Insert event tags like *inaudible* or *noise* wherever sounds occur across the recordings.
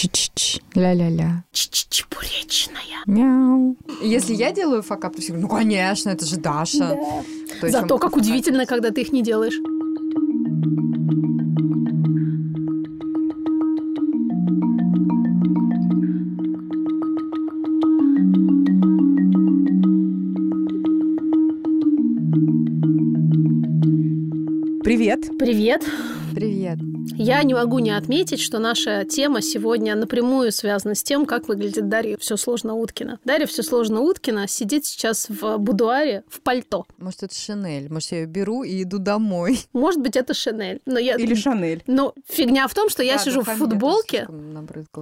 Ч-ч-ч. Ля-ля-ля. Чебуречная. Мяу. Если я делаю факап, то все говорят, ну, конечно, это же Даша. Есть Зато как удивительно, когда ты их не делаешь. Привет. Привет. Привет. Я не могу не отметить, что наша тема сегодня напрямую связана с тем, как выглядит Дарья все сложно Уткина. Дарья все сложно Уткина сидит сейчас в будуаре в пальто. Может, это Шинель. Может, я ее беру и иду домой. *laughs* Может быть, это Шанель. Но я... Или Шанель. Но фигня в том, что я Ладно, сижу в футболке,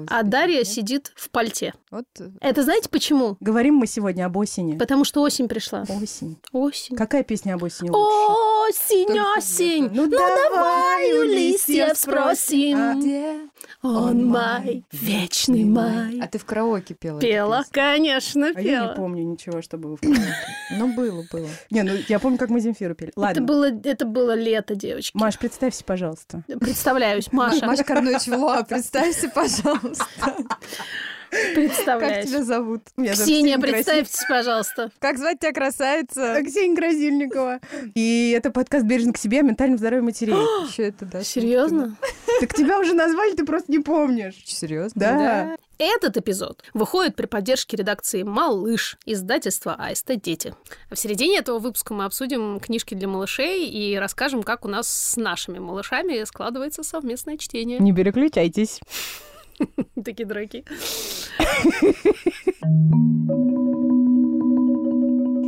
а Дарья Нет? сидит в пальте. Вот э, Это знаете почему? Говорим мы сегодня об осени. Потому что осень пришла. Осень. Осень. Какая песня об осени лучше? Осень, осень, где-то. ну давай у листьев спросим. А, Где? Он май, вечный май. А ты в караоке пела? Пела, конечно, А я не пела. помню ничего, что было в караоке. Ну, было, было. Не, ну я помню, как мы Земфиру пели. Это Ладно. было, это было лето, девочки. Маш, представься, пожалуйста. Представляюсь, Маша. Маша Карнович Влуа, представься, пожалуйста. *laughs* Как Представляюсь. тебя зовут? Меня зовут Ксения, Красиль- представьтесь, пожалуйста. Как звать тебя, красавица? Ксения Грозильникова. И это подкаст «Бережно к себе» о ментальном здоровье матерей. *gasps* Еще это, да? Серьезно? Так тебя уже назвали, ты просто не помнишь. Серьезно? Да. Этот эпизод выходит при поддержке редакции «Малыш» издательства «Аиста Дети». В середине этого выпуска мы обсудим книжки для малышей и расскажем, как у нас с нашими малышами складывается совместное чтение. Не переключайтесь. *laughs* Такие дураки.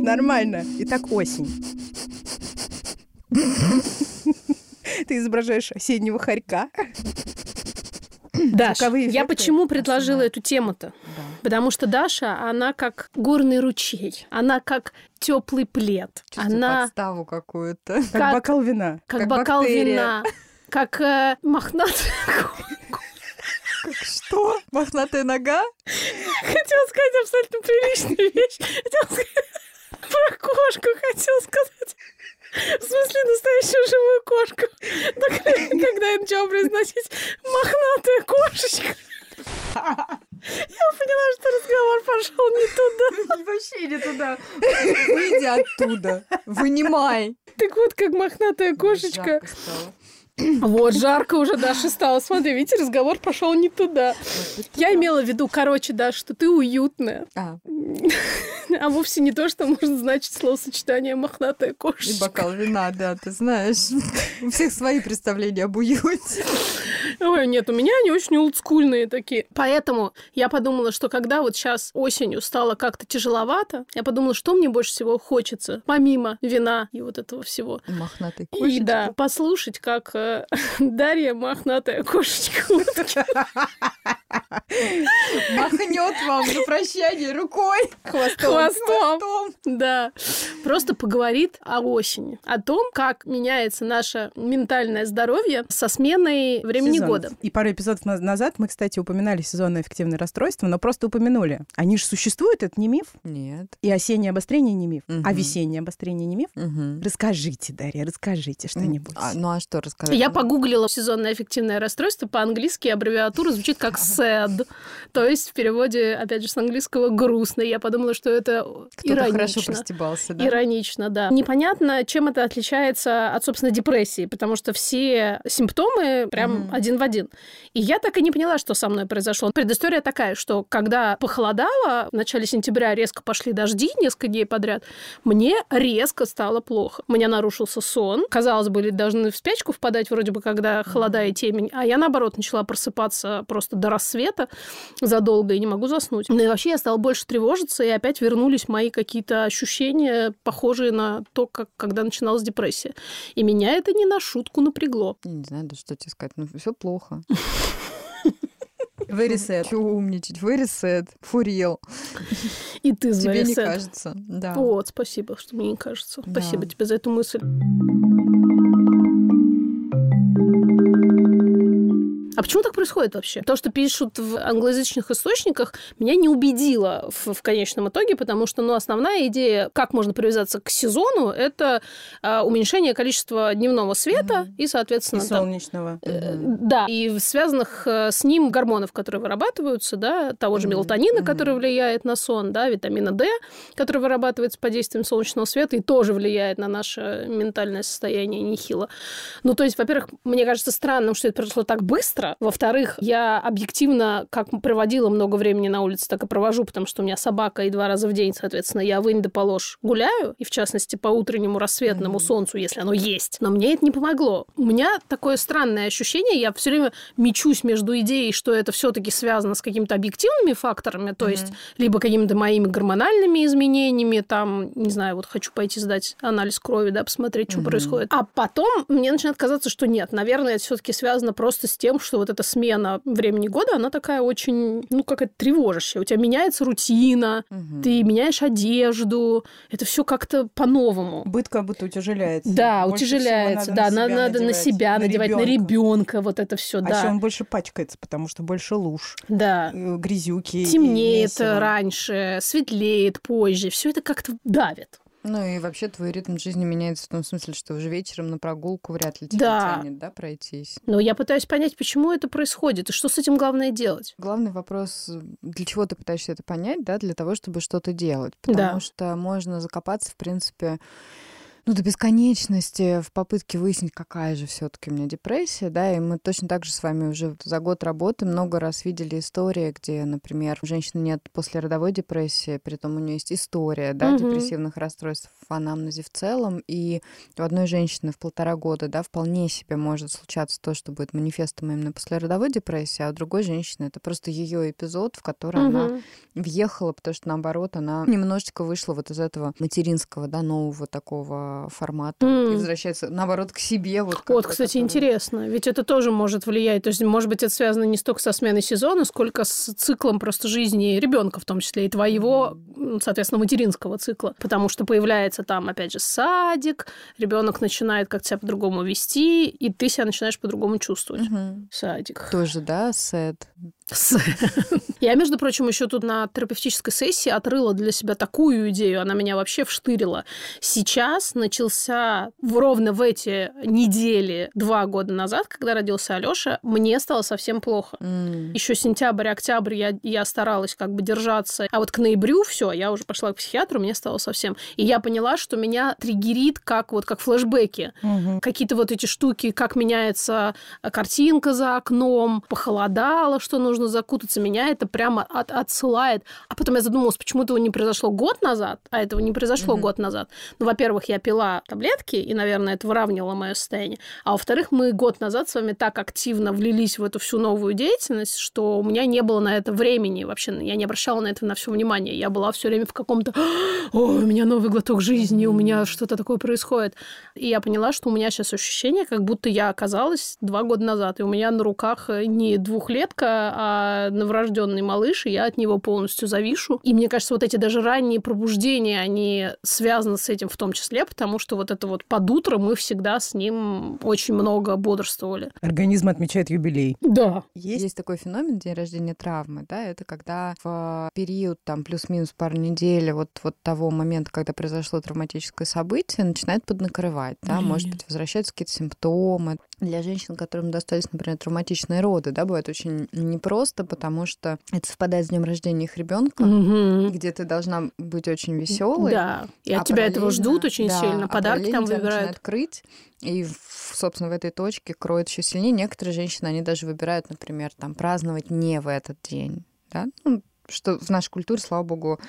Нормально. Итак, осень. *laughs* Ты изображаешь осеннего хорька. Даш, Звуковые я почему предложила эту тему-то? Да. Потому что Даша, она как горный ручей, она как теплый плед, Чувствую она подставу какую-то. Как, Как- бокал вина. как, как бокал бактерия. вина, как э, мохнатая *laughs* Что? Мохнатая нога? Хотела сказать абсолютно приличную вещь. Хотела сказать про кошку, хотела сказать. В смысле, настоящую живую кошку. Но когда я начала произносить «мохнатая кошечка», я поняла, что разговор пошел не туда. Вообще не туда. Выйди оттуда. Вынимай. Так вот, как мохнатая кошечка. Вот, жарко уже Даша стало. Смотри, видите, разговор пошел не туда. Я имела в виду, короче, Даша, что ты уютная. А, А вовсе не то, что может значить словосочетание «мохнатая и кошечка». бокал вина, да, ты знаешь. У всех свои представления об уюте. Ой, нет, у меня они очень олдскульные такие. Поэтому я подумала, что когда вот сейчас осенью стало как-то тяжеловато, я подумала, что мне больше всего хочется, помимо вина и вот этого всего. Мохнатый И кошечка. да, послушать, как э, Дарья мохнатая кошечка Махнет вам на прощание рукой. Хвостом. Хвостом. Да. Просто поговорит о осени, о том, как меняется наше ментальное здоровье со сменой времени Сезонов. года. И пару эпизодов наз- назад мы, кстати, упоминали сезонное эффективное расстройство, но просто упомянули. Они же существуют, это не миф. Нет. И осеннее обострение не миф. А Мгм. весеннее обострение не миф. Мгм. Расскажите, Дарья, расскажите что-нибудь. А, ну а что рассказать? Я погуглила сезонное эффективное расстройство. По-английски аббревиатура звучит как sad. То есть в переводе, опять же, с английского грустно. Я подумала, что это иронично. хорошо простебался, да? Иронично, да. Непонятно, чем это отличается от, собственно, депрессии, потому что все симптомы прям Мгм. один в один. И я так и не поняла, что со мной произошло. Предыстория такая, что когда похолодало, в начале сентября резко пошли дожди несколько дней подряд, мне резко стало плохо. У меня нарушился сон. Казалось бы, должны в спячку впадать вроде бы, когда холода и темень, а я, наоборот, начала просыпаться просто до рассвета задолго и не могу заснуть. Ну и вообще я стала больше тревожиться, и опять вернулись мои какие-то ощущения, похожие на то, как когда начиналась депрессия. И меня это не на шутку напрягло. Я не знаю, да что тебе сказать. Ну, все плохо. *laughs* Very sad. Чего умничать? Sad. For real. И ты Тебе не кажется? Да. Вот, спасибо, что мне не кажется. Да. Спасибо тебе за эту мысль. А почему так происходит вообще? То, что пишут в англоязычных источниках, меня не убедило в, в конечном итоге, потому что ну, основная идея, как можно привязаться к сезону, это а, уменьшение количества дневного света mm-hmm. и, соответственно... И солнечного. Там, э, да, и связанных э, с ним гормонов, которые вырабатываются, да, того же мелатонина, mm-hmm. который влияет на сон, да, витамина D, который вырабатывается под действием солнечного света и тоже влияет на наше ментальное состояние нехило. Ну, то есть, во-первых, мне кажется странным, что это произошло так быстро. Во-вторых, я объективно, как проводила много времени на улице, так и провожу, потому что у меня собака, и два раза в день, соответственно, я вынь да положь гуляю, и в частности по утреннему рассветному mm-hmm. солнцу, если оно есть. Но мне это не помогло. У меня такое странное ощущение, я все время мечусь между идеей, что это все-таки связано с какими-то объективными факторами, то mm-hmm. есть либо какими-то моими гормональными изменениями, там, не знаю, вот хочу пойти сдать анализ крови, да, посмотреть, что mm-hmm. происходит. А потом мне начинает казаться, что нет, наверное, это все-таки связано просто с тем, что вот эта смена времени года, она такая очень, ну, какая-то тревожащая. У тебя меняется рутина, угу. ты меняешь одежду, это все как-то по-новому. Быт как будто утяжеляется. Да, больше утяжеляется, да, на надо, надо на себя на надевать, ребенка. на ребенка, вот это все, а да. еще он больше пачкается, потому что больше луж, да. Э, грязюки. Темнеет раньше, светлеет позже, все это как-то давит. Ну и вообще твой ритм жизни меняется в том смысле, что уже вечером на прогулку вряд ли тебе да. тянет, да, пройтись. Но я пытаюсь понять, почему это происходит, и что с этим главное делать. Главный вопрос, для чего ты пытаешься это понять, да, для того, чтобы что-то делать. Потому да. что можно закопаться, в принципе, ну, до бесконечности в попытке выяснить, какая же все-таки у меня депрессия, да, и мы точно так же с вами уже за год работы много раз видели истории, где, например, у женщины нет послеродовой депрессии, при том у нее есть история, да, угу. депрессивных расстройств в анамнезе в целом, и у одной женщины в полтора года, да, вполне себе может случаться то, что будет манифестом именно послеродовой депрессии, а у другой женщины это просто ее эпизод, в который угу. она въехала, потому что, наоборот, она немножечко вышла вот из этого материнского, да, нового такого формата mm. и возвращается, наоборот, к себе. Вот, вот кстати, который... интересно. Ведь это тоже может влиять. То есть, может быть, это связано не столько со сменой сезона, сколько с циклом просто жизни ребенка, в том числе и твоего, mm. соответственно, материнского цикла. Потому что появляется там, опять же, садик, ребенок начинает как-то себя по-другому вести, и ты себя начинаешь по-другому чувствовать. Mm-hmm. Садик. Тоже, да, сет. *laughs* Я, между прочим, еще тут на терапевтической сессии отрыла для себя такую идею, она меня вообще вштырила. Сейчас начался ровно в эти недели два года назад, когда родился Алёша, мне стало совсем плохо. Mm. Еще сентябрь, октябрь я, я старалась как бы держаться, а вот к ноябрю все, я уже пошла к психиатру, мне стало совсем. И я поняла, что меня триггерит как вот как флешбеки. Mm-hmm. Какие-то вот эти штуки, как меняется картинка за окном, похолодало, что нужно нужно закутаться. Меня это прямо от, отсылает. А потом я задумалась, почему этого не произошло год назад, а этого не произошло mm-hmm. год назад. Ну, во-первых, я пила таблетки, и, наверное, это выравнивало мое состояние. А во-вторых, мы год назад с вами так активно влились в эту всю новую деятельность, что у меня не было на это времени вообще. Я не обращала на это на все внимание. Я была все время в каком-то «Ой, у меня новый глоток жизни, у меня что-то такое происходит». И я поняла, что у меня сейчас ощущение, как будто я оказалась два года назад, и у меня на руках не двухлетка, а новорожденный малыш, и я от него полностью завишу. И мне кажется, вот эти даже ранние пробуждения, они связаны с этим в том числе, потому что вот это вот под утро мы всегда с ним очень много бодрствовали. Организм отмечает юбилей. Да. Есть, Есть такой феномен день рождения травмы, да, это когда в период там плюс-минус пару недель вот, вот того момента, когда произошло травматическое событие, начинает поднакрывать, да, Блин. может быть, возвращаются какие-то симптомы. Для женщин, которым достались, например, травматичные роды, да, бывает очень непросто, потому что это совпадает с днем рождения их ребенка, угу. где ты должна быть очень веселой. Да, и от а тебя этого ждут очень да, сильно, а подарки а там выбирают. открыть, и, собственно, в этой точке кроет еще сильнее. Некоторые женщины, они даже выбирают, например, там, праздновать не в этот день. Да? Ну, что в нашей культуре, слава богу,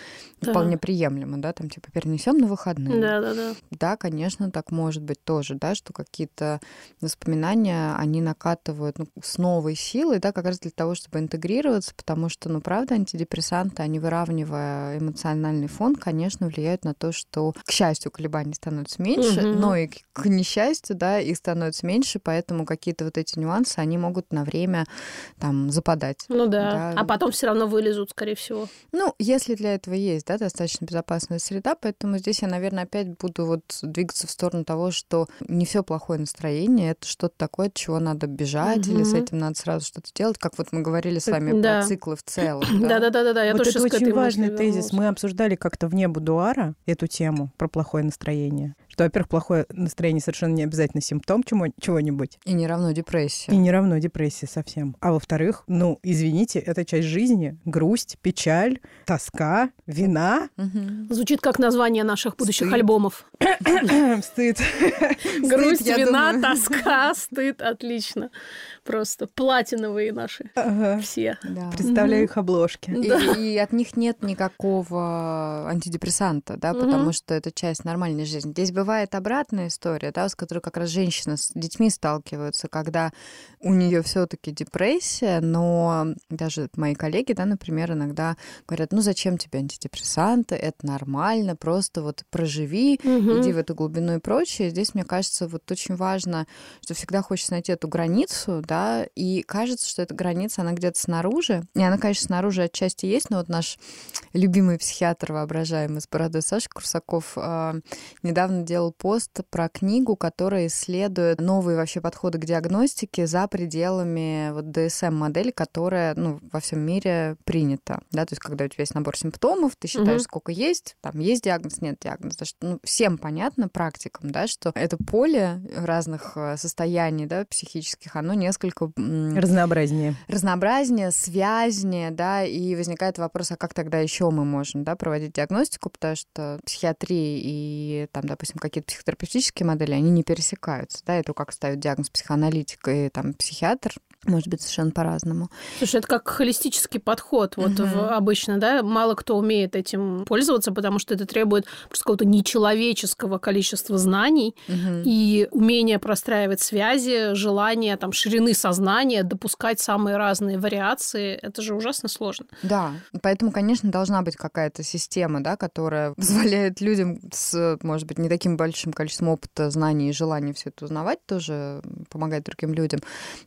да. вполне приемлемо, да, там типа перенесем на выходные. Да, да, да. Да, конечно, так может быть тоже, да, что какие-то воспоминания, они накатывают ну, с новой силой, да, как раз для того, чтобы интегрироваться, потому что, ну, правда, антидепрессанты, они выравнивая эмоциональный фон, конечно, влияют на то, что, к счастью, колебаний становятся меньше, угу. но и к несчастью, да, их становится меньше, поэтому какие-то вот эти нюансы, они могут на время там западать. Ну да, да. а потом все равно вылезут, скорее скорее всего. Ну, если для этого есть, да, достаточно безопасная среда, поэтому здесь я, наверное, опять буду вот двигаться в сторону того, что не все плохое настроение, это что-то такое, от чего надо бежать, или с этим надо сразу что-то делать, как вот мы говорили с вами Да. про циклы в целом. *clears throat* Да, да, да, да, да. Я вот тоже это очень важный тезис. Мы обсуждали как-то вне будуара эту тему про плохое настроение. Что, во-первых, плохое настроение совершенно не обязательно симптом чему- чего-нибудь. И не равно И депрессия. не равно депрессии совсем. А во-вторых, ну, извините, это часть жизни. Грусть, печаль, тоска, вина, Мгм. Звучит как название наших будущих Стыд. альбомов. *coughs* стыд. Грусть, вина, думаю. тоска, *laughs* стыд. Отлично. Просто платиновые наши. Ага. Все. Да. Представляю их обложки. И, и от них нет никакого антидепрессанта, да, потому что это часть нормальной жизни. Здесь бывает обратная история, да, с которой как раз женщины с детьми сталкиваются, когда у нее все-таки депрессия, но даже мои коллеги, да, например, иногда говорят, ну зачем тебе антидепрессанты, это нормально, просто вот проживи, Мгм. иди в эту глубину и прочее. Здесь, мне кажется, вот очень важно, что всегда хочется найти эту границу, да, и кажется, что эта граница, она где-то снаружи. И она, конечно, снаружи отчасти есть, но вот наш любимый психиатр воображаемый с бородой Саша Курсаков а, недавно делал пост про книгу, которая исследует новые вообще подходы к диагностике за пределами вот DSM-модели, которая ну, во всем мире принята. Да? То есть, когда у тебя есть набор симптомов, ты считаешь, Мгм. сколько есть, там есть диагноз, нет диагноза. Что, ну, всем понятно, практикам, да, что это поле разных э, состояний да, психических, оно несколько Разнообразнее. разнообразнее, связнее, да, и возникает вопрос, а как тогда еще мы можем, да, проводить диагностику, потому что психиатрия и, там, допустим, какие-то психотерапевтические модели, они не пересекаются, да, это как ставить диагноз психоаналитик и, там, психиатр, может быть, совершенно по-разному. Слушай, это как холистический подход. Вот Мгм. в- обычно, да, мало кто умеет этим пользоваться, потому что это требует просто какого-то нечеловеческого количества знаний Мгм. и умения простраивать связи, желание там ширины сознания, допускать самые разные вариации. Это же ужасно сложно. Да, поэтому, конечно, должна быть какая-то система, да, которая *laughs* позволяет людям с, может быть, не таким большим количеством опыта, знаний и желания все это узнавать, тоже помогать другим людям.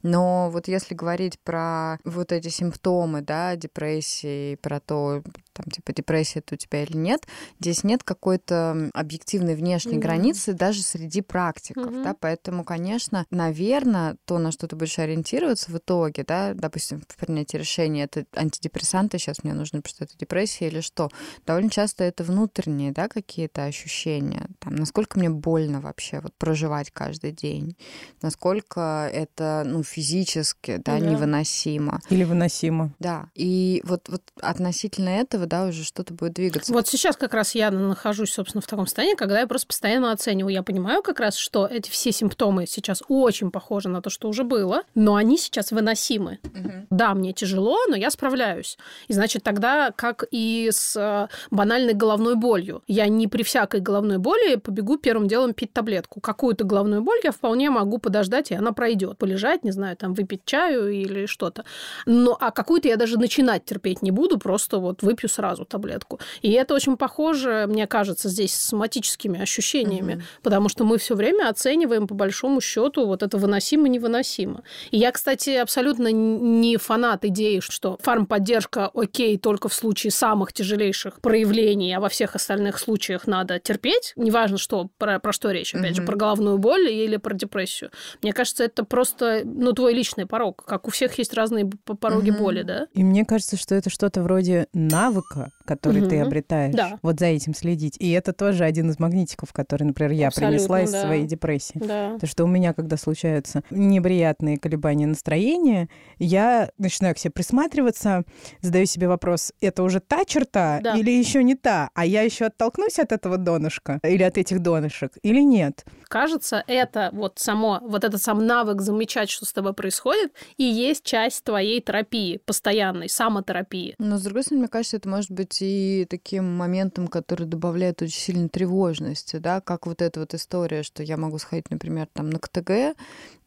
Но вот если говорить про вот эти симптомы, да, депрессии, про то, там, типа, депрессия это у тебя или нет, здесь нет какой-то объективной внешней Мгм. границы даже среди практиков, Мгм. да, поэтому, конечно, наверное, то, на что ты будешь ориентироваться в итоге, да, допустим, в принятии решения, это антидепрессанты, сейчас мне нужно, потому что это депрессия или что, довольно часто это внутренние, да, какие-то ощущения, там, насколько мне больно вообще вот проживать каждый день, насколько это, ну, физически, да, Да. невыносимо, Или выносимо. да, и вот, вот относительно этого, да, уже что-то будет двигаться. Вот сейчас как раз я нахожусь, собственно, в таком состоянии, когда я просто постоянно оцениваю. Я понимаю как раз, что эти все симптомы сейчас очень похожи на то, что уже было, но они сейчас выносимы. Мгм. Да, мне тяжело, но я справляюсь. И значит, тогда, как и с э, банальной головной болью, я не при всякой головной боли побегу первым делом пить таблетку. Какую-то головную боль я вполне могу подождать, и она пройдет. Полежать, не знаю, там выпить чаю или что-то. Но а какую-то я даже начинать терпеть не буду, просто вот выпью сразу таблетку. И это очень похоже, мне кажется, здесь с соматическими ощущениями, Мгм. потому что мы все время оцениваем по большому счету вот это выносимо-невыносимо. И я, кстати, абсолютно не фанат идеи, что фармподдержка окей только в случае самых тяжелейших проявлений, а во всех остальных случаях надо терпеть. Неважно, что, про, про что речь, опять же, Мгм. про головную боль или про депрессию. Мне кажется, это просто, ну, твой личный порог. Как у всех есть разные пороги Мгм. боли, да? И мне кажется, что это что-то вроде навыка, который ты Мгм. обретаешь. Да. Вот за этим следить. И это тоже один из магнитиков, который, например, я Абсолютно, принесла из да. своей депрессии. Да. То, что у меня, когда случаются неприятные колебания настроения, я начинаю к себе присматриваться, задаю себе вопрос, это уже та черта Да. или еще не та? А я еще оттолкнусь от этого донышка или от этих донышек или нет? Кажется, это вот само, вот этот сам навык замечать, что с тобой происходит, и есть часть твоей терапии, постоянной, самотерапии. Но, с другой стороны, мне кажется, это может быть и таким моментом, который добавляет очень сильно тревожности, да, как вот эта вот история, что я могу сходить, например, там на КТГ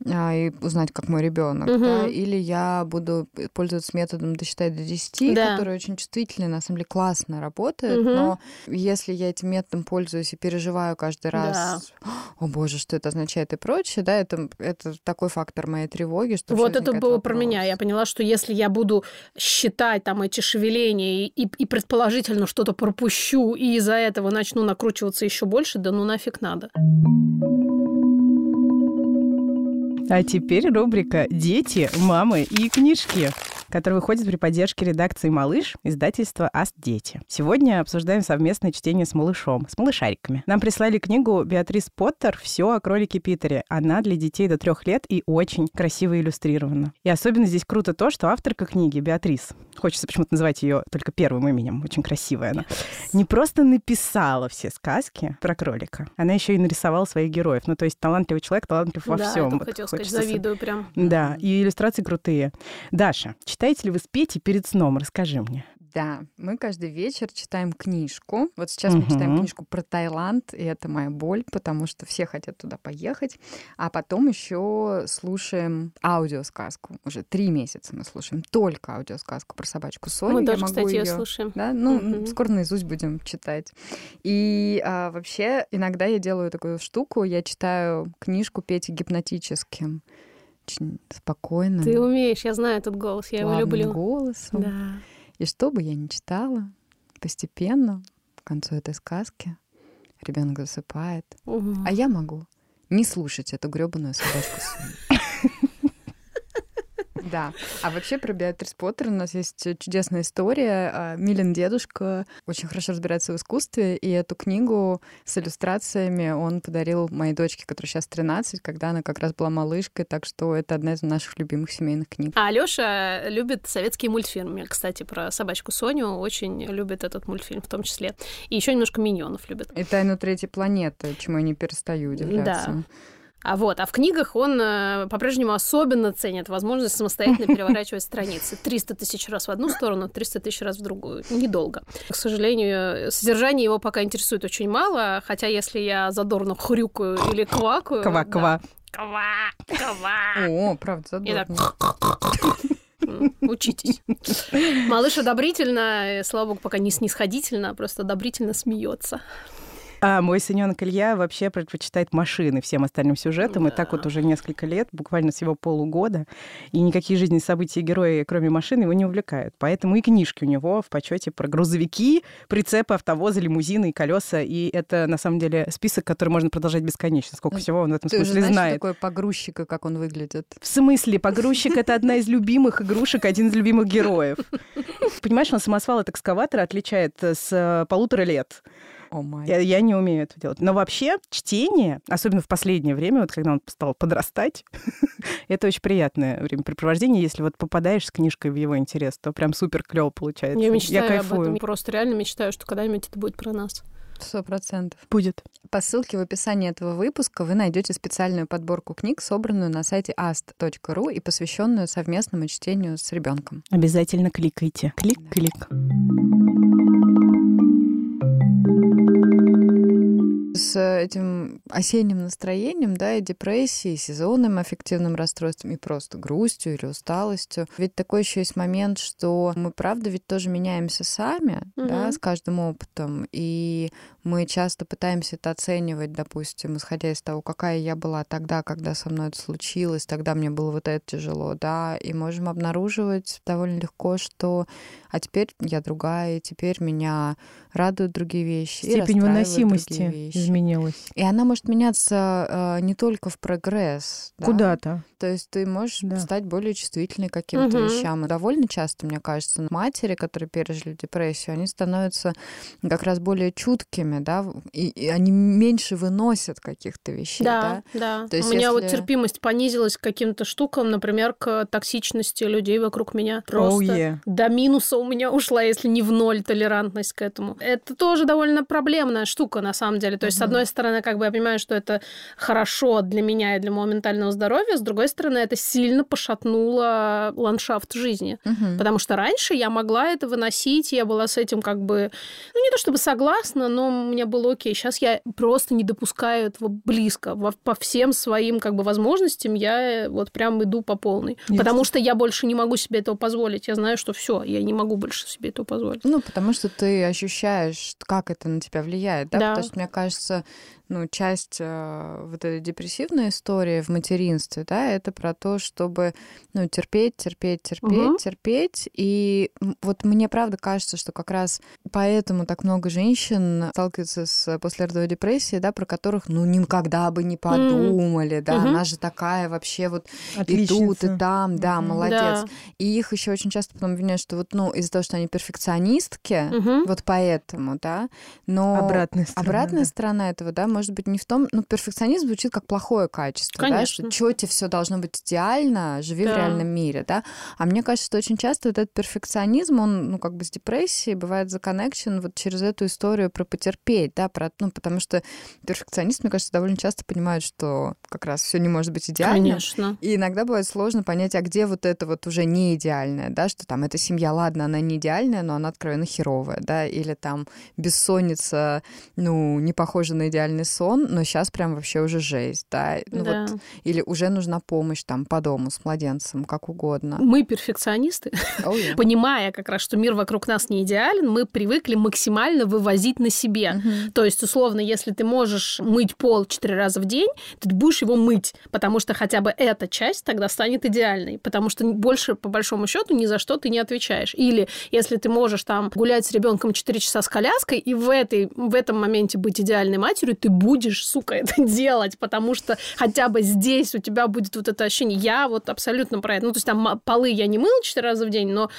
а, и узнать, как мой ребенок, Мгм. да, или я буду пользоваться методом досчитать до 10, Да. который очень чувствительный, на самом деле классно работает, Мгм. но если я этим методом пользуюсь и переживаю каждый раз, о боже, что это означает и прочее, да, это, это такой фактор моей тревоги, что Вот это было вопрос. про меня. Я поняла, что если я буду считать там эти шевеления и, и предположительно что-то пропущу, и из-за этого начну накручиваться еще больше, да ну нафиг надо. А теперь рубрика «Дети, мамы и книжки» который выходит при поддержке редакции «Малыш» издательства «Аст Дети». Сегодня обсуждаем совместное чтение с малышом, с малышариками. Нам прислали книгу Беатрис Поттер «Все о кролике Питере». Она для детей до трех лет и очень красиво иллюстрирована. И особенно здесь круто то, что авторка книги, Беатрис, хочется почему-то называть ее только первым именем, очень красивая она, не просто написала все сказки про кролика, она еще и нарисовала своих героев. Ну, то есть талантливый человек, талантлив во да, всем. Да, вот хотела сказать, завидую прям. Да, и иллюстрации крутые. Даша, Читаете ли вы спети перед сном? Расскажи мне. Да, мы каждый вечер читаем книжку. Вот сейчас угу. мы читаем книжку про Таиланд, и это моя боль, потому что все хотят туда поехать. А потом еще слушаем аудиосказку. Уже три месяца мы слушаем только аудиосказку про собачку Соню. Мы тоже, кстати, ее слушаем. Да? Ну, угу. скоро наизусть будем читать. И а, вообще иногда я делаю такую штуку, я читаю книжку Пети гипнотическим очень спокойно. Ты умеешь, я знаю этот голос, я его люблю. голосом. Да. И что бы я ни читала, постепенно, к концу этой сказки, ребенок засыпает. Угу. А я могу не слушать эту гребаную собачку Да. А вообще про Беатрис Поттер у нас есть чудесная история. А, Милин дедушка очень хорошо разбирается в искусстве, и эту книгу с иллюстрациями он подарил моей дочке, которая сейчас 13, когда она как раз была малышкой, так что это одна из наших любимых семейных книг. А Алёша любит советские мультфильмы. Кстати, про собачку Соню очень любит этот мультфильм в том числе. И еще немножко миньонов любит. И тайну третьей планеты, чему я не перестаю удивляться. Да. А вот, а в книгах он э, по-прежнему особенно ценит возможность самостоятельно *laughs* переворачивать страницы. 300 тысяч раз в одну сторону, 300 тысяч раз в другую. Недолго. К сожалению, содержание его пока интересует очень мало, хотя если я задорно хрюкаю или квакаю... Ква-ква. Да, ква, ква. О, правда, задорно. *laughs* Учитесь. Малыш одобрительно, слава богу, пока не снисходительно, а просто одобрительно смеется. А мой сыненок Илья вообще предпочитает машины всем остальным сюжетам. Да. И так вот уже несколько лет, буквально с его полугода. И никакие жизненные события и герои, кроме машин, его не увлекают. Поэтому и книжки у него в почете про грузовики, прицепы, автовозы, лимузины и колеса. И это, на самом деле, список, который можно продолжать бесконечно. Сколько всего он в этом смысле знаешь, знает. Такое погрузчик и как он выглядит? В смысле? Погрузчик — это одна из любимых игрушек, один из любимых героев. *laughs* Понимаешь, он самосвал от экскаватора отличает с э, полутора лет. Oh я, я не умею это делать. Но вообще чтение, особенно в последнее время, вот когда он стал подрастать, *laughs* это очень приятное времяпрепровождение. Если вот попадаешь с книжкой в его интерес, то прям супер клево получается. Я мечтаю я кайфую. об этом. Просто реально мечтаю, что когда-нибудь это будет про нас. Сто процентов. Будет. По ссылке в описании этого выпуска вы найдете специальную подборку книг, собранную на сайте ast.ru и посвященную совместному чтению с ребенком. Обязательно кликайте. Клик-клик. thank you с этим осенним настроением, да, и депрессией, и сезонным аффективным расстройством, и просто грустью или усталостью. Ведь такой еще есть момент, что мы, правда, ведь тоже меняемся сами, угу. да, с каждым опытом, и мы часто пытаемся это оценивать, допустим, исходя из того, какая я была тогда, когда со мной это случилось, тогда мне было вот это тяжело, да, и можем обнаруживать довольно легко, что а теперь я другая, и теперь меня радуют другие вещи. Степень выносимости изменилась. И она может меняться э, не только в прогресс. Куда-то. То есть ты можешь да. стать более чувствительной к каким-то угу. вещам. И довольно часто, мне кажется, матери, которые пережили депрессию, они становятся как раз более чуткими, да, и, и они меньше выносят каких-то вещей. Да, да. да. То есть У меня если... вот терпимость понизилась к каким-то штукам, например, к токсичности людей вокруг меня. Просто oh, yeah. до минуса у меня *laughs* ушла, если не в ноль толерантность к этому. Это тоже довольно проблемная штука, на самом деле. То есть. С одной стороны, как бы я понимаю, что это хорошо для меня и для моего ментального здоровья, с другой стороны, это сильно пошатнуло ландшафт жизни. Mm-hmm. Потому что раньше я могла это выносить, я была с этим как бы, ну, не то чтобы согласна, но мне было окей. Сейчас я просто не допускаю этого близко. По всем своим как бы возможностям я вот прям иду по полной. Yes. Потому что я больше не могу себе этого позволить. Я знаю, что все, я не могу больше себе этого позволить. Ну, потому что ты ощущаешь, как это на тебя влияет, да? да. Потому что, мне кажется, с ну, часть э, вот этой депрессивной истории в материнстве, да, это про то, чтобы, ну, терпеть, терпеть, терпеть, угу. терпеть. И вот мне правда кажется, что как раз поэтому так много женщин сталкиваются с послеродовой депрессией, да, про которых, ну, никогда бы не подумали, mm. да, угу. она же такая вообще вот Отличница. и тут, и там, да, молодец. Да. И их еще очень часто потом обвиняют, что вот, ну, из-за того, что они перфекционистки, угу. вот поэтому, да, но обратная сторона, обратная да. сторона этого, да, может быть не в том, ну, перфекционизм звучит как плохое качество, Конечно. да, что тебе все должно быть идеально, живи да. в реальном мире, да, а мне кажется, что очень часто вот этот перфекционизм, он, ну, как бы с депрессией бывает законнекшен вот через эту историю про потерпеть, да, про, ну, потому что перфекционист, мне кажется, довольно часто понимает, что как раз все не может быть идеально. Конечно. И иногда бывает сложно понять, а где вот это вот уже не идеальное, да, что там эта семья, ладно, она не идеальная, но она откровенно херовая, да, или там бессонница, ну, не похожа на идеальный сон, но сейчас прям вообще уже жесть, да, ну да. вот, или уже нужна помощь там по дому с младенцем, как угодно. Мы перфекционисты, oh, *laughs* yeah. понимая как раз, что мир вокруг нас не идеален, мы привыкли максимально вывозить на себе. Uh-huh. То есть, условно, если ты можешь мыть пол четыре раза в день, ты будешь его мыть, потому что хотя бы эта часть тогда станет идеальной, потому что больше, по большому счету, ни за что ты не отвечаешь. Или если ты можешь там гулять с ребенком 4 часа с коляской, и в, этой, в этом моменте быть идеальной матерью, ты будешь, сука, *laughs* это делать, потому что хотя бы здесь у тебя будет вот это ощущение. Я вот абсолютно про это. Ну, то есть там полы я не мыла 4 раза в день, но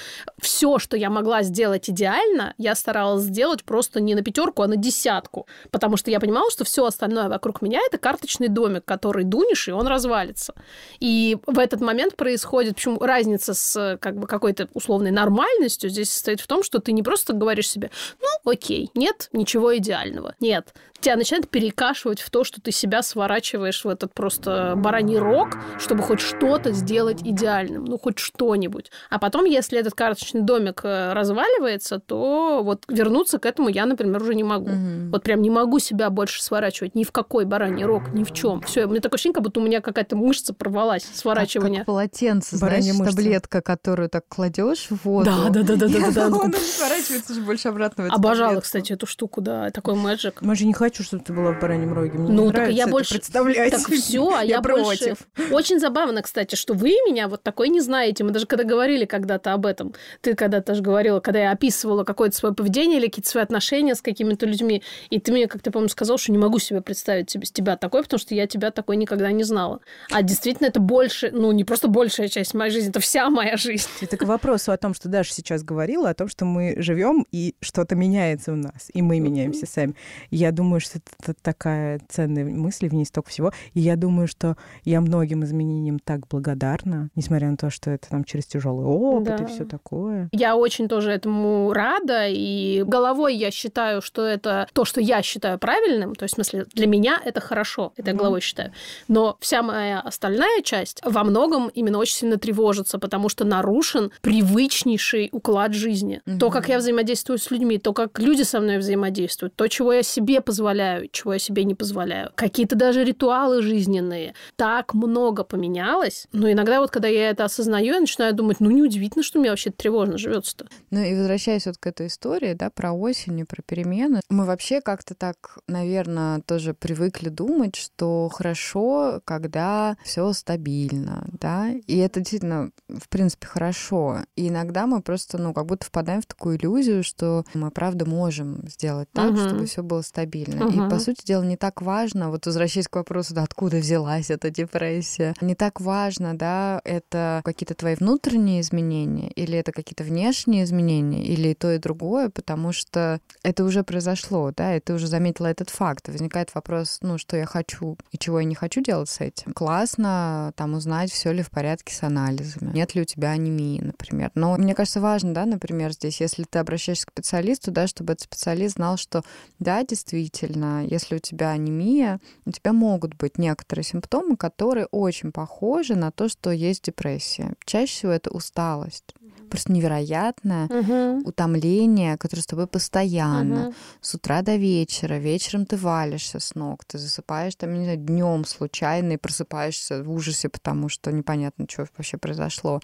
все, что я могла сделать идеально, я старалась сделать просто не на пятерку, а на десятку. Потому что я понимала, что все остальное вокруг меня это карточный домик, который дунешь, и он развалится. И в этот момент происходит, почему разница с как бы какой-то условной нормальностью здесь состоит в том, что ты не просто говоришь себе, ну, окей, нет ничего идеального. Нет, тебя начинает перекашивать в то, что ты себя сворачиваешь в этот просто бараний рог, чтобы хоть что-то сделать идеальным, ну, хоть что-нибудь. А потом, если этот карточный домик э, разваливается, то вот вернуться к этому я, например, уже не могу. Угу. Вот прям не могу себя больше сворачивать ни в какой бараний рог, ни в чем. Все, мне такое ощущение, как будто у меня какая-то мышца порвалась, сворачивание. Как, как полотенце, знаешь, мышца. таблетка, которую так кладешь в воду. Да, да, да, да, да, да. Он сворачивается же больше обратно Обожала, кстати, эту штуку, да, такой мэджик. Мы же не хочу, чтобы ты была в бараньем роге. Мне ну, не так я больше представлять. Так все, а *laughs* я, я больше. Очень забавно, кстати, что вы меня вот такой не знаете. Мы даже когда говорили когда-то об этом, ты когда-то же говорила, когда я описывала какое-то свое поведение или какие-то свои отношения с какими-то людьми, и ты мне, как ты, по-моему, сказал, что не могу себе представить себе, тебя такой, потому что я тебя такой никогда не знала. А действительно, это больше, ну, не просто большая часть моей жизни, это вся моя жизнь. Это к вопросу о том, что Даша сейчас говорила, о том, что мы живем и что-то меняется у нас, и мы меняемся сами. Я думаю, что это такая ценная мысль, в ней столько всего. И я думаю, что я многим изменениям так благодарна, несмотря на то, что это там через тяжелый опыт да. и все такое. Я очень тоже этому рада, и головой я считаю, что это то, что я считаю правильным, то есть, в смысле, для меня это хорошо, это я головой считаю. Но вся моя остальная часть во многом именно очень сильно тревожится, потому что нарушен привычнейший уклад жизни. Mm-hmm. То, как я взаимодействую с людьми, то, как люди со мной взаимодействуют, то, чего я себе позволяю, чего я себе не позволяю. Какие-то даже ритуалы жизненные. Так много поменялось. Но иногда вот, когда я это осознаю, я начинаю думать, ну, неудивительно, что мне вообще тревожно живется-то. Ну и возвращаясь вот к этой истории, да, про осень и про перемены, мы вообще как-то так, наверное, тоже привыкли думать, что хорошо, когда все стабильно, да, и это действительно, в принципе, хорошо. И иногда мы просто, ну, как будто впадаем в такую иллюзию, что мы, правда, можем сделать так, угу. чтобы все было стабильно. Угу. И, по сути дела, не так важно, вот возвращаясь к вопросу, да, откуда взялась эта депрессия, не так важно, да, это какие-то твои внутренние изменения, или это какие-то внешние изменения, или то, и другое, потому что это уже произошло, да, и ты уже заметила этот факт. возникает вопрос, ну, что я хочу и чего я не хочу делать с этим. Классно там узнать, все ли в порядке с анализами, нет ли у тебя анемии, например. Но мне кажется, важно, да, например, здесь, если ты обращаешься к специалисту, да, чтобы этот специалист знал, что да, действительно, если у тебя анемия, у тебя могут быть некоторые симптомы, которые очень похожи на то, что есть депрессия. Чаще всего это усталость. Просто невероятное Мгм. утомление, которое с тобой постоянно. Мгм. С утра до вечера. Вечером ты валишься с ног. Ты засыпаешь там, не знаю, днем случайно и просыпаешься в ужасе, потому что непонятно, что вообще произошло.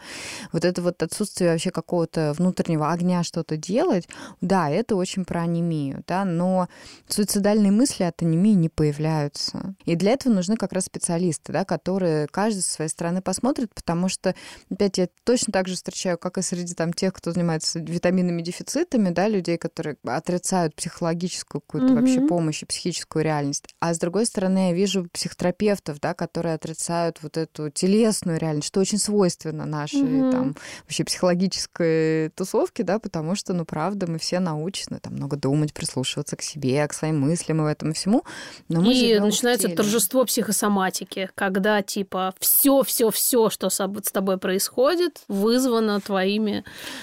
Вот это вот отсутствие вообще какого-то внутреннего огня что-то делать, да, это очень про анемию, да, но суицидальные мысли от анемии не появляются. И для этого нужны как раз специалисты, да, которые каждый со своей стороны посмотрит, потому что, опять, я точно так же встречаю, как и среди там тех, кто занимается витаминными дефицитами, да, людей, которые отрицают психологическую какую-то Мгм. вообще помощь и психическую реальность. А с другой стороны, я вижу психотерапевтов, да, которые отрицают вот эту телесную реальность, что очень свойственно нашей Мгм. там вообще психологической тусовке, да, потому что, ну, правда, мы все научены там много думать, прислушиваться к себе, к своим мыслям и в этом всему. Но мы И начинается торжество психосоматики, когда типа все, все, все, что с тобой происходит, вызвано твоими.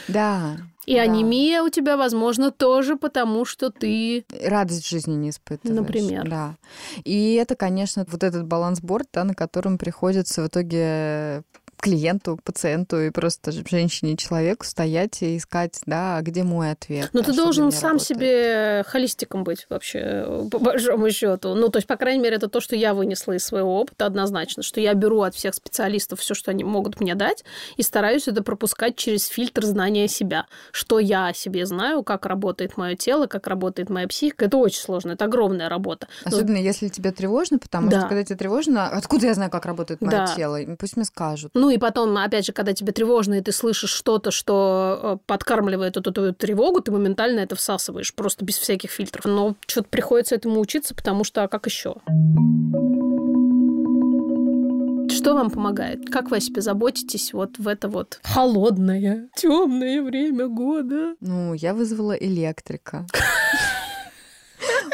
Да. И да. анемия у тебя, возможно, тоже потому, что ты радость жизни не испытываешь. Например. Да. И это, конечно, вот этот балансборд, да, на котором приходится в итоге клиенту, пациенту и просто женщине человеку стоять и искать, да, а где мой ответ. Но а ты должен сам работает. себе холистиком быть вообще, э, по большому счету. Ну, то есть, по крайней мере, это то, что я вынесла из своего опыта однозначно, что я беру от всех специалистов все, что они могут мне дать, и стараюсь это пропускать через фильтр знания себя. Что я о себе знаю, как работает мое тело, как работает моя психика. Это очень сложно, это огромная работа. Но- Особенно если тебе тревожно, потому Да. что когда тебе тревожно, откуда я знаю, как работает мое Да. тело? Пусть мне скажут. Ну и потом, опять же, когда тебе тревожно, и ты слышишь что-то, что э, подкармливает эту твою тревогу, ты моментально это всасываешь, просто без всяких фильтров. Но что-то приходится этому учиться, потому что а как еще? Что вам помогает? Как вы о себе заботитесь вот в это вот холодное, темное время года? Ну, я вызвала электрика.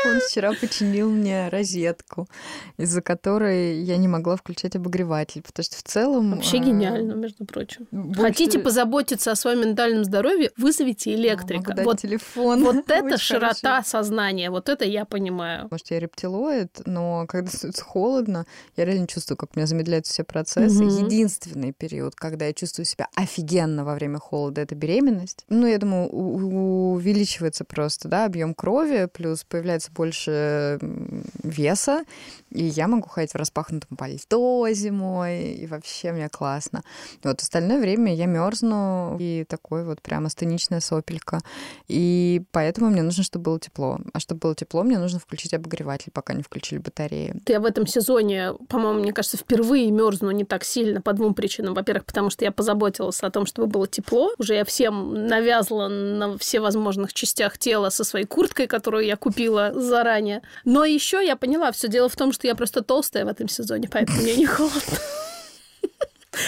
Он вчера починил мне розетку, из-за которой я не могла включать обогреватель, потому что в целом... Вообще а, гениально, между прочим. больше- Хотите позаботиться о своем ментальном здоровье, вызовите А, электрика. дать Вот, телефон. вот *laughs* это широта хорошо. сознания, вот это я понимаю. Может, я рептилоид, но когда становится холодно, я реально чувствую, как у меня замедляются все процессы. Мгм. Единственный период, когда я чувствую себя офигенно во время холода, это беременность. Ну, я думаю, увеличивается просто, да, объем крови, плюс появляется больше веса, и я могу ходить в распахнутом пальто зимой, и вообще мне классно. Вот остальное время я мерзну, и такой вот прям астеничная сопелька. И поэтому мне нужно, чтобы было тепло. А чтобы было тепло, мне нужно включить обогреватель, пока не включили батареи. Я в этом сезоне, по-моему, мне кажется, впервые мерзну не так сильно по двум причинам. Во-первых, потому что я позаботилась о том, чтобы было тепло. Уже я всем навязла на все возможных частях тела со своей курткой, которую я купила заранее. Но еще я поняла, все дело в том, что я просто толстая в этом сезоне, поэтому мне не холодно.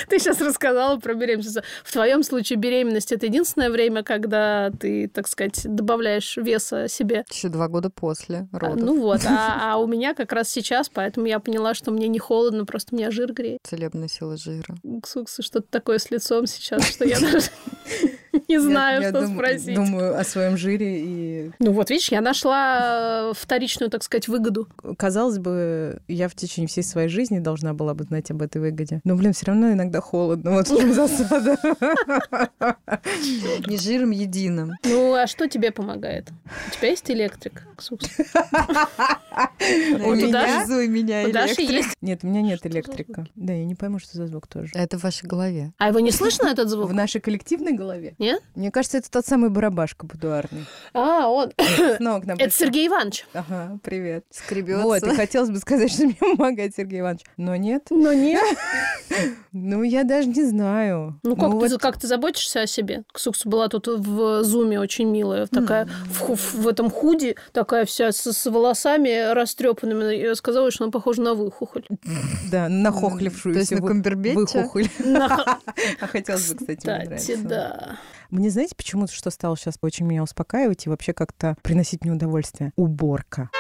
Ты сейчас рассказала про беременность. В твоем случае беременность это единственное время, когда ты, так сказать, добавляешь веса себе. Еще два года после А, родов. Ну вот, а, *laughs* а у меня как раз сейчас, поэтому я поняла, что мне не холодно, просто меня жир греет. Целебная сила жира. Уксуксы, что-то такое с лицом сейчас, что я даже *laughs* не знаю, что спросить. Думаю о своем жире и... Ну вот, видишь, я нашла э, вторичную, так сказать, выгоду. Казалось бы, я в течение всей своей жизни должна была бы знать об этой выгоде. Но, блин, все равно иногда холодно. Вот *laughs* в чем засада. Не жиром единым. Ну, а что тебе помогает? У тебя есть электрик? У меня, электрик. есть. Нет, у меня нет электрика. Да, я не пойму, что за звук тоже. Это в вашей голове. А его не слышно, этот звук? В нашей коллективной голове? Нет? Мне кажется, это тот самый барабашка будуарный. А, он. К нам *coughs* Это. Сергей Иванович. Ага, привет. Скребется. Вот, и хотелось бы сказать, что *laughs* мне помогает Сергей Иванович. Но нет. Но нет. *laughs* Ну, я даже не знаю. Ну, как, ты, вот как ты заботишься о себе? Ксукс была тут в зуме очень милая, такая в, ху- в этом худи, такая вся с, с волосами растрепанными. Я сказала, что она похожа на выхухоль. *laughs* Да, нахохлившуюся. То есть на Камбербетча? выхухоль. На- А хотелось бы, кстати, мне Кстати, нравится. да. Мне знаете, почему-то что стало сейчас очень меня успокаивать и вообще как-то приносить мне удовольствие? Уборка.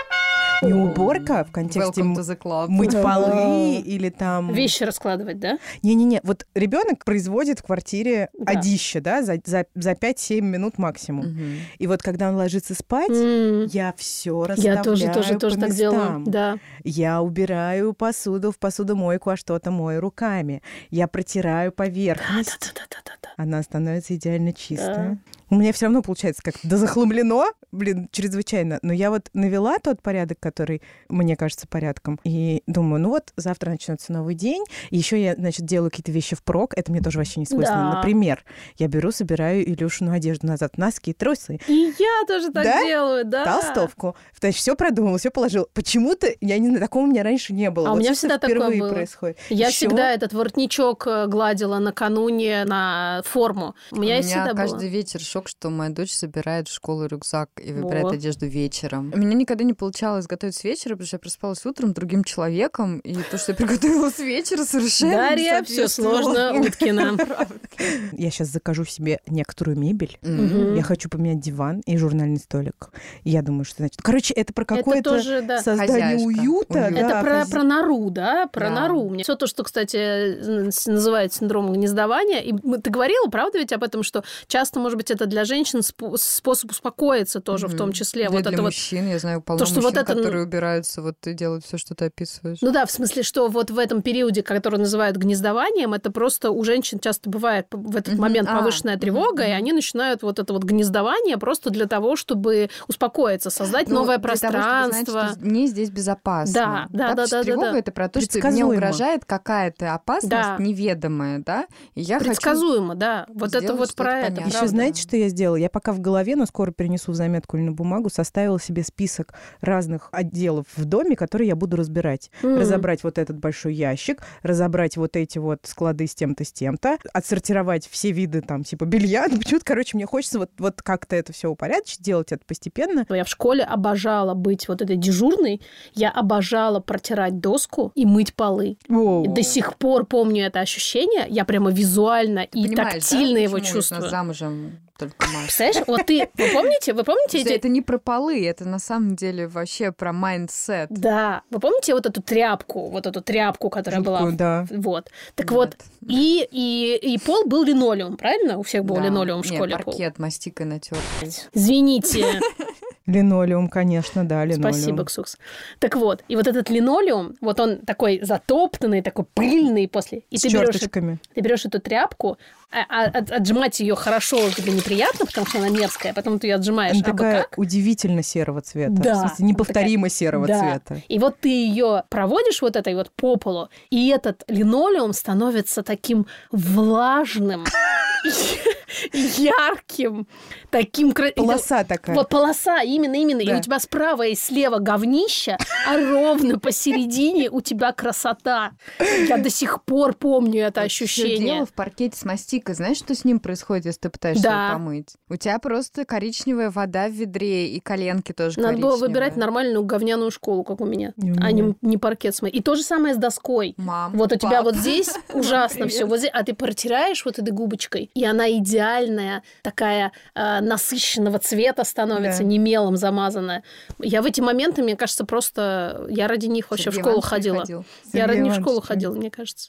Не уборка в контексте мыть полы или там... Вещи раскладывать, да? Не-не-не, вот ребенок производит в квартире Да. одище, да, за, за, за 5-7 минут максимум. Мгм. И вот когда он ложится спать, М. я все расставляю Я тоже, тоже, тоже по так делаю. местам. Да. Я убираю посуду в посудомойку, а что-то мою руками. Я протираю поверхность. Да-да-да-да-да. Она становится идеально чистая. У меня все равно получается как-то дозахламлено, блин, чрезвычайно. Но я вот навела тот порядок, который мне кажется порядком. И думаю, ну вот, завтра начнется новый день. Еще я, значит, делаю какие-то вещи впрок. Это мне тоже вообще не свойственно. Да. Например, я беру, собираю Илюшину одежду назад, носки, трусы, И я тоже так Да? делаю, да. толстовку. Значит, все продумала, все положила. Почему-то, я не знаю, такого у меня раньше не было. А у Вот меня что-то всегда такое было. происходит. Я Ещё всегда этот воротничок э, гладила накануне на форму. У меня, У меня всегда каждый было. вечер шок, что моя дочь собирает в школу рюкзак и выбирает Вот. одежду вечером. У меня никогда не получалось готовить с вечера, потому что я просыпалась утром другим человеком, и то, что я приготовила с вечера, совершенно Дарья, все сложно, Уткина. Я сейчас закажу себе некоторую мебель. Я хочу поменять диван и журнальный столик. Я думаю, что значит... Короче, это про какое-то создание уюта. Уют. Это про, нору, да, про нору. Все то, что, кстати, э, называют синдромом гнездования. И ты говорила, правда, ведь об этом, что часто, может быть, это для женщин спо- способ успокоиться тоже, в том числе. Для, вот для это вот мужчин, я знаю полно то, что мужчин, вот это, которые убираются вот и делают все, что ты описываешь. Ну да, в смысле, что вот в этом периоде, который называют гнездованием, это просто у женщин часто бывает в этот Мгм. момент А, повышенная мгм, тревога, и мгм. они начинают вот это вот гнездование просто для того, чтобы успокоиться, создать Ну, новое для того, чтобы пространство. знать, что мне здесь безопасно. Да, да, да, да, да, Тревога да. это про то, что мне угрожает какая-то опасность Да. неведомая, да? И я хочу Предсказуемо, да. Вот это сделать вот что-то про это. понятное. Еще правда. знаете, что я сделала? Я пока в голове, но скоро перенесу в заметку или на бумагу, составила себе список разных отделов в доме, которые я буду разбирать. М. Разобрать вот этот большой ящик, разобрать вот эти вот склады с тем-то, с тем-то, отсортировать все виды там типа белья. *laughs* Ну, почему-то, короче, мне хочется вот, вот как-то это все упорядочить, делать это постепенно. Я в школе обожала быть вот этой дежурной. Я обожала протирать доску и мыть полы. И до сих пор помню это ощущение. Я прямо визуально и Понимаешь, тактильно да, его почему нас замужем только Маша? Представляешь, вот ты, вы помните, вы помните эти... Это не про полы, это на самом деле вообще про mindset. Да, вы помните вот эту тряпку, вот эту тряпку, которая была... Да. Вот. Так Нет. вот, и, и, и пол был линолеум, правильно? У всех был Да. линолеум в школе пол. паркет мастикой натер. Извините. Линолеум, конечно, да, линолеум. Спасибо, Ксукс. Так вот, и вот этот линолеум, вот он такой затоптанный, такой пыльный после. И С ты берешь, черточками. ты берешь эту тряпку, а- а- от- отжимать ее хорошо тебе неприятно, потому что она мерзкая, потом ты ее отжимаешь Она такая как. удивительно серого цвета. Да. В смысле, неповторимо серого Да. цвета. И вот ты ее проводишь вот этой вот по полу, и этот линолеум становится таким влажным, *laughs* ярким, таким... кра- и ты- Полоса такая. Вот полоса, именно, именно. И у тебя справа и слева говнище, а ровно посередине у тебя красота. Я до сих пор помню это ощущение. дело в паркете с мастикой. Знаешь, что с ним происходит, если ты пытаешься Да. его помыть? У тебя просто коричневая вода в ведре, и коленки тоже Надо было коричневые. выбирать нормальную говняную школу, как у меня, Не у а не, не паркет с моей. И то же самое с доской. Мам, Вот у тебя пап. вот здесь *laughs* ужасно все, вот здесь, а ты протираешь вот этой губочкой, и она идеальная, такая э, насыщенного цвета становится, Да. не мелом замазанная. Я в эти моменты, мне кажется, просто я ради них вообще в Сергей школу Иванович ходила. приходил. Я ради них в школу ходила, мне кажется.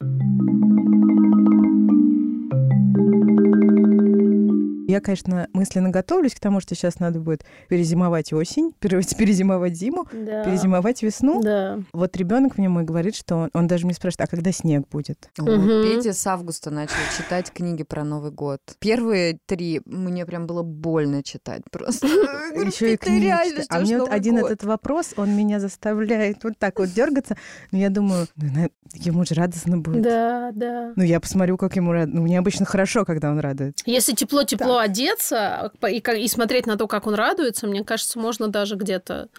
Я, конечно, мысленно готовлюсь к тому, что сейчас надо будет перезимовать осень, *laughs* пере- перезимовать зиму, Да. перезимовать весну. Да. Вот ребенок мне мой говорит, что он, он даже мне спрашивает, а когда снег будет? Мгм. Петя с августа начал читать книги про Новый год. Первые три мне прям было больно читать просто. *laughs* Еще и книги. А мне вот один этот вопрос, он меня заставляет вот так вот дергаться. Но я думаю, ну, ему же радостно будет. Да, да. Ну, я посмотрю, как ему радостно. Ну, мне обычно хорошо, когда он радуется. Если тепло-тепло одеться и, и смотреть на то, как он радуется, мне кажется, можно даже где-то...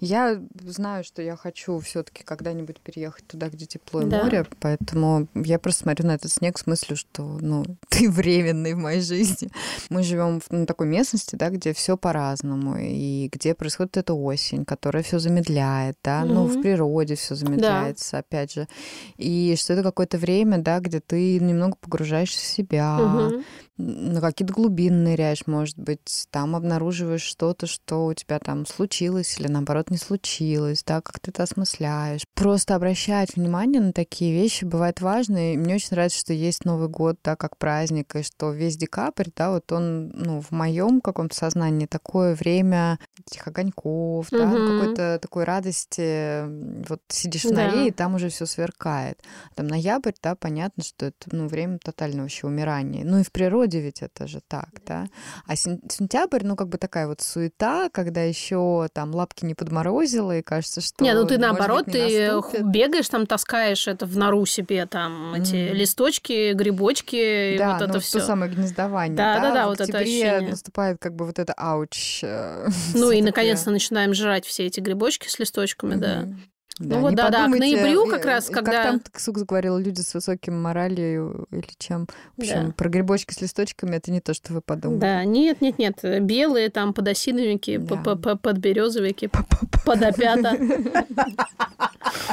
Я знаю, что я хочу все-таки когда-нибудь переехать туда, где тепло и Да. море, поэтому я просто смотрю на этот снег с мыслью, что ну *laughs* ты временный в моей жизни. Мы живем в ну, такой местности, да, где все по-разному и где происходит эта осень, которая все замедляет, да, ну в природе все замедляется, опять же, и что это какое-то время, да, где ты немного погружаешься в себя, Мгм. На какие-то глубины ныряешь, может быть, там обнаруживаешь что-то, что у тебя там случилось или наоборот не случилось, да, как ты это осмысляешь. Просто обращать внимание на такие вещи бывает важно, и мне очень нравится, что есть Новый год, да, как праздник, и что весь декабрь, да, вот он, ну, в моем каком-то сознании такое время этих огоньков, да, Мгм. какой-то такой радости, вот сидишь в Да. норе, и там уже все сверкает. Там ноябрь, да, понятно, что это, ну, время тотального вообще умирания. Ну и в природе ведь это же так, да. А сен- сентябрь, ну, как бы такая вот суета, когда еще там лапки не подморозило, и кажется, что... Не, ну ты наоборот, быть, не ты наступит. бегаешь, там таскаешь это в нору себе, там эти Мгм. листочки, грибочки, и да, вот ну, это то все. самое гнездование. Да, да, да, в вот это ощущение. наступает как бы вот это ауч. э, *laughs* Ну и наконец-то начинаем жрать все эти грибочки с листочками, да. Мгм. Ну вот да, да, к ноябрю э, как раз, э, когда- Как там Ксукс говорил, люди с высоким моралью или чем. В общем, Да. про грибочки с листочками это не то, что вы подумали. Да, нет, нет, нет, белые там подосиновики, Да. подберезовики, подопята.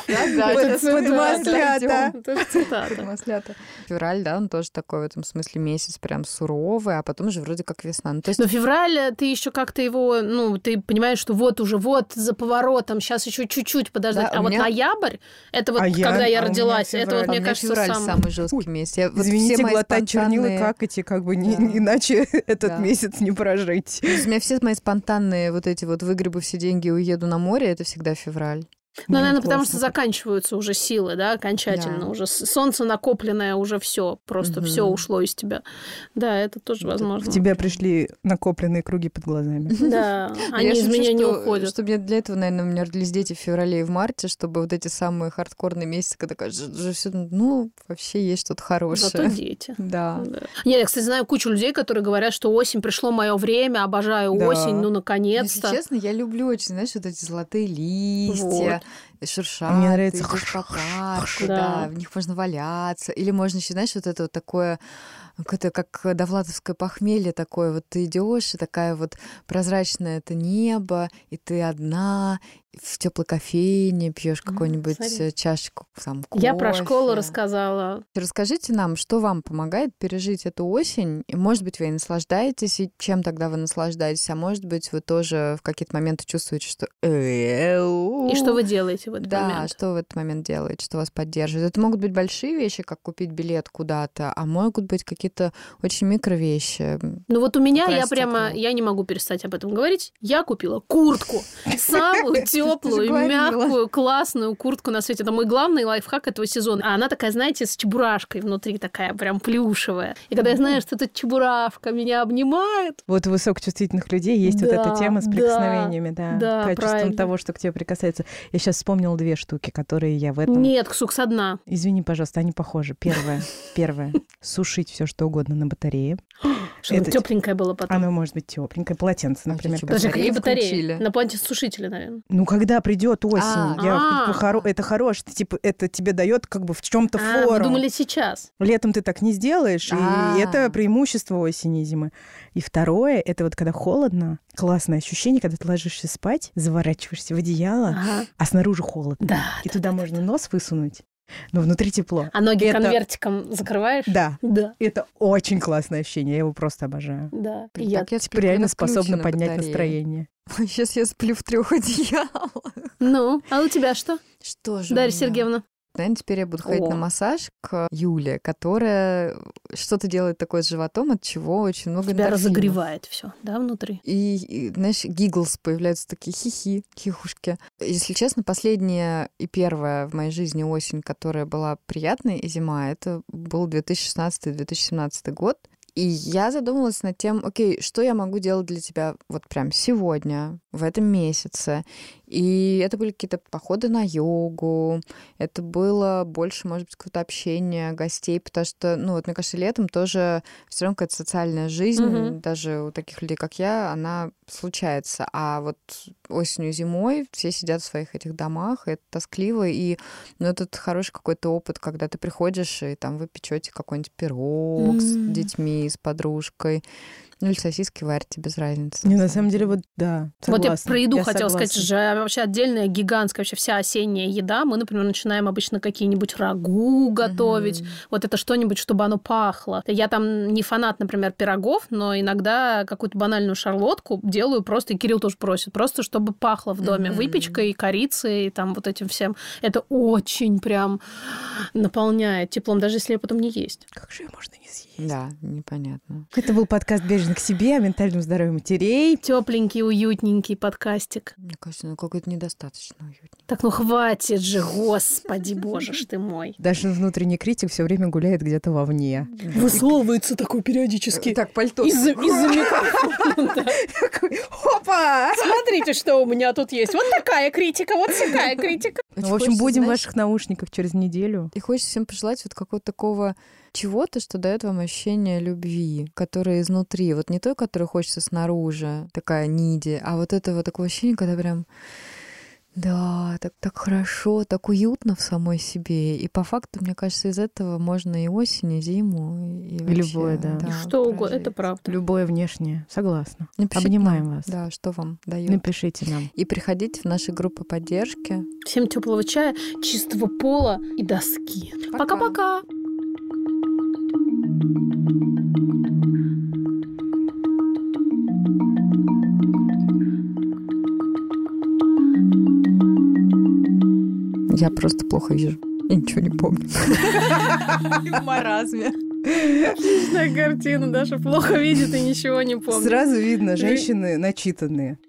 Да, подмаслята. же. Подмаслята. Февраль, да, он тоже такой в этом смысле месяц прям суровый, а потом уже вроде как весна. Ну, Но февраль, э, ты еще как-то его, ну, ты понимаешь, что вот уже, вот за поворотом, сейчас еще чуть-чуть подождать. Да, а у вот меня- ноябрь, это вот А я- когда я а меня родилась, это вот, а мне меня кажется, февраль сам... самый жесткий месяц. Я- вот Извините, все мои глотать чернила, спонтанные- как эти, как бы, не- Да. иначе *laughs* этот Да. месяц не прожить. У меня все мои спонтанные вот эти вот выгребу все деньги уеду на море, это всегда февраль. Ну, наверное, потому что заканчиваются уже силы, да, окончательно. Да. Уже солнце накопленное, уже все, просто Мгм. все ушло из тебя. Да, это тоже возможно. В тебя пришли накопленные круги под глазами. *laughs* Да, они Я из меня не уходят. Что мне для этого, наверное, у меня родились дети в феврале и в марте, чтобы вот эти самые хардкорные месяцы, когда кажется, все, ну, вообще есть что-то хорошее. Зато *laughs* дети. Да. Я, кстати, знаю кучу людей, которые говорят, что осень пришло мое время, обожаю осень, ну Если наконец-то. честно, я люблю очень, знаешь, вот эти золотые листья, шуршат, Мне нравится по парку, Да. да, в них можно валяться. Или можно еще, знаешь, вот это вот такое какое-то как довлатовское похмелье такое. Вот ты идешь, и такая вот прозрачное это небо, и ты одна, в теплой кофейне пьешь какую-нибудь смотри. э, чашечку там, кофе. Я про школу рассказала. Расскажите нам, что вам помогает пережить эту осень? И, может быть, вы и наслаждаетесь, и чем тогда вы наслаждаетесь? А может быть, вы тоже в какие-то моменты чувствуете, что... И что вы делаете в этот Да, момент? что в этот момент делаете, что вас поддерживает? Это могут быть большие вещи, как купить билет куда-то, а могут быть какие-то очень микро вещи. Ну вот у меня, я прямо, я не могу перестать об этом говорить. Я купила куртку. Самую *laughs* теплую, мягкую, классную куртку на свете. Это мой главный лайфхак этого сезона. А она такая, знаете, с чебурашкой внутри, такая прям плюшевая. И когда я знаю, что эта чебурашка меня обнимает, Вот у высокочувствительных людей есть вот эта тема с прикосновениями, да, да, качеством правильно. того, что к тебе прикасается. Я сейчас вспомнила две штуки, которые я в этом... нет, Ксукс одна. Извини, пожалуйста, они похожи. Первое, *laughs* первое, сушить все что угодно на батарее. *gasps* Чтобы Это- тепленькое было потом. Оно может быть тепленькое, полотенце, например. батареи какие батареи? На планете сушителя, наверное. Ну, когда придет осень, А, я, а. хоро- это хорошо, это, типа, это тебе дает как бы в чем-то А, фору. мы думали сейчас. Летом ты так не сделаешь, А. и это преимущество осени и зимы. И второе, это вот когда холодно, классное ощущение, когда ты ложишься спать, заворачиваешься в одеяло, Ага. а снаружи холодно. Да. И туда можно нос высунуть, но внутри тепло. А ноги Это- конвертиком закрываешь? Да, Да. это очень классное ощущение, я его просто обожаю. Да. Я так я Типа реально сплю на способно включенной поднять батарее. настроение. *laughs* Сейчас я сплю в трех одеялах. Ну, а у тебя что, Что же у Дарья меня? Сергеевна? Наверное, теперь я буду ходить О. на массаж к Юле, которая что-то делает такое с животом, от чего очень много Тебя эндорфинов. разогревает все, да, внутри? И, и, знаешь, гиглс появляются такие хихи, хихушки. Если честно, последняя и первая в моей жизни осень, которая была приятной, и зима, это был 2016-2017 год. И я задумалась над тем, окей, что я могу делать для тебя вот прям сегодня, в этом месяце. И это были какие-то походы на йогу, это было больше, может быть, какое-то общение гостей, потому что, ну, вот мне кажется, летом тоже все равно какая-то социальная жизнь, Мгм. даже у таких людей, как я, она случается. А вот осенью, зимой все сидят в своих этих домах, и это тоскливо, и ну, этот хороший какой-то опыт, когда ты приходишь, и там вы печете какой-нибудь пирог с М. детьми, с подружкой. Ну или сосиски варите, без разницы. Не, на самом деле, вот да, Вот я согласна. про еду Я хотела сказать, согласна. же вообще отдельная гигантская вообще вся осенняя еда. Мы, например, начинаем обычно какие-нибудь рагу готовить. Мгм. Вот это что-нибудь, чтобы оно пахло. Я там не фанат, например, пирогов, но иногда какую-то банальную шарлотку делаю просто, и Кирилл тоже просит, просто чтобы пахло в доме Мгм. выпечкой, корицей, и там вот этим всем. Это очень прям наполняет теплом, даже если ее потом не есть. Как же ее можно не съесть? Да, непонятно. Это был подкаст «Бережно к себе» о ментальном здоровье матерей. Тепленький, уютненький подкастик. Мне кажется, ну какой-то недостаточно уютный. Так, ну хватит же, господи, боже ж ты мой. Даже внутренний критик все время гуляет где-то вовне. Высовывается такой периодически. Так, пальто. Из-за *laughs* микрофона. Опа! Смотрите, что у меня тут есть. Вот такая критика, вот такая критика. Ну, в общем, будем в ваших наушниках через неделю. И хочется всем пожелать вот какого-то такого чего-то, что дает вам ощущение любви, которое изнутри. Вот не той, которая хочется снаружи, такая ниди, а вот этого такого ощущения, когда прям да, так, так хорошо, так уютно в самой себе. И по факту, мне кажется, из этого можно и осень, и зиму, и, вообще, любое, да. Что угодно, это правда. Любое внешнее. Согласна. Напишите Обнимаем нам, вас. Да, что вам дает. Напишите нам. И приходите в наши группы поддержки. Всем теплого чая, чистого пола и доски. Пока. Пока-пока. Я просто плохо вижу. Я ничего не помню. *laughs* В маразме. Отличная картина. Даша плохо видит и ничего не помнит. Сразу видно, женщины начитанные.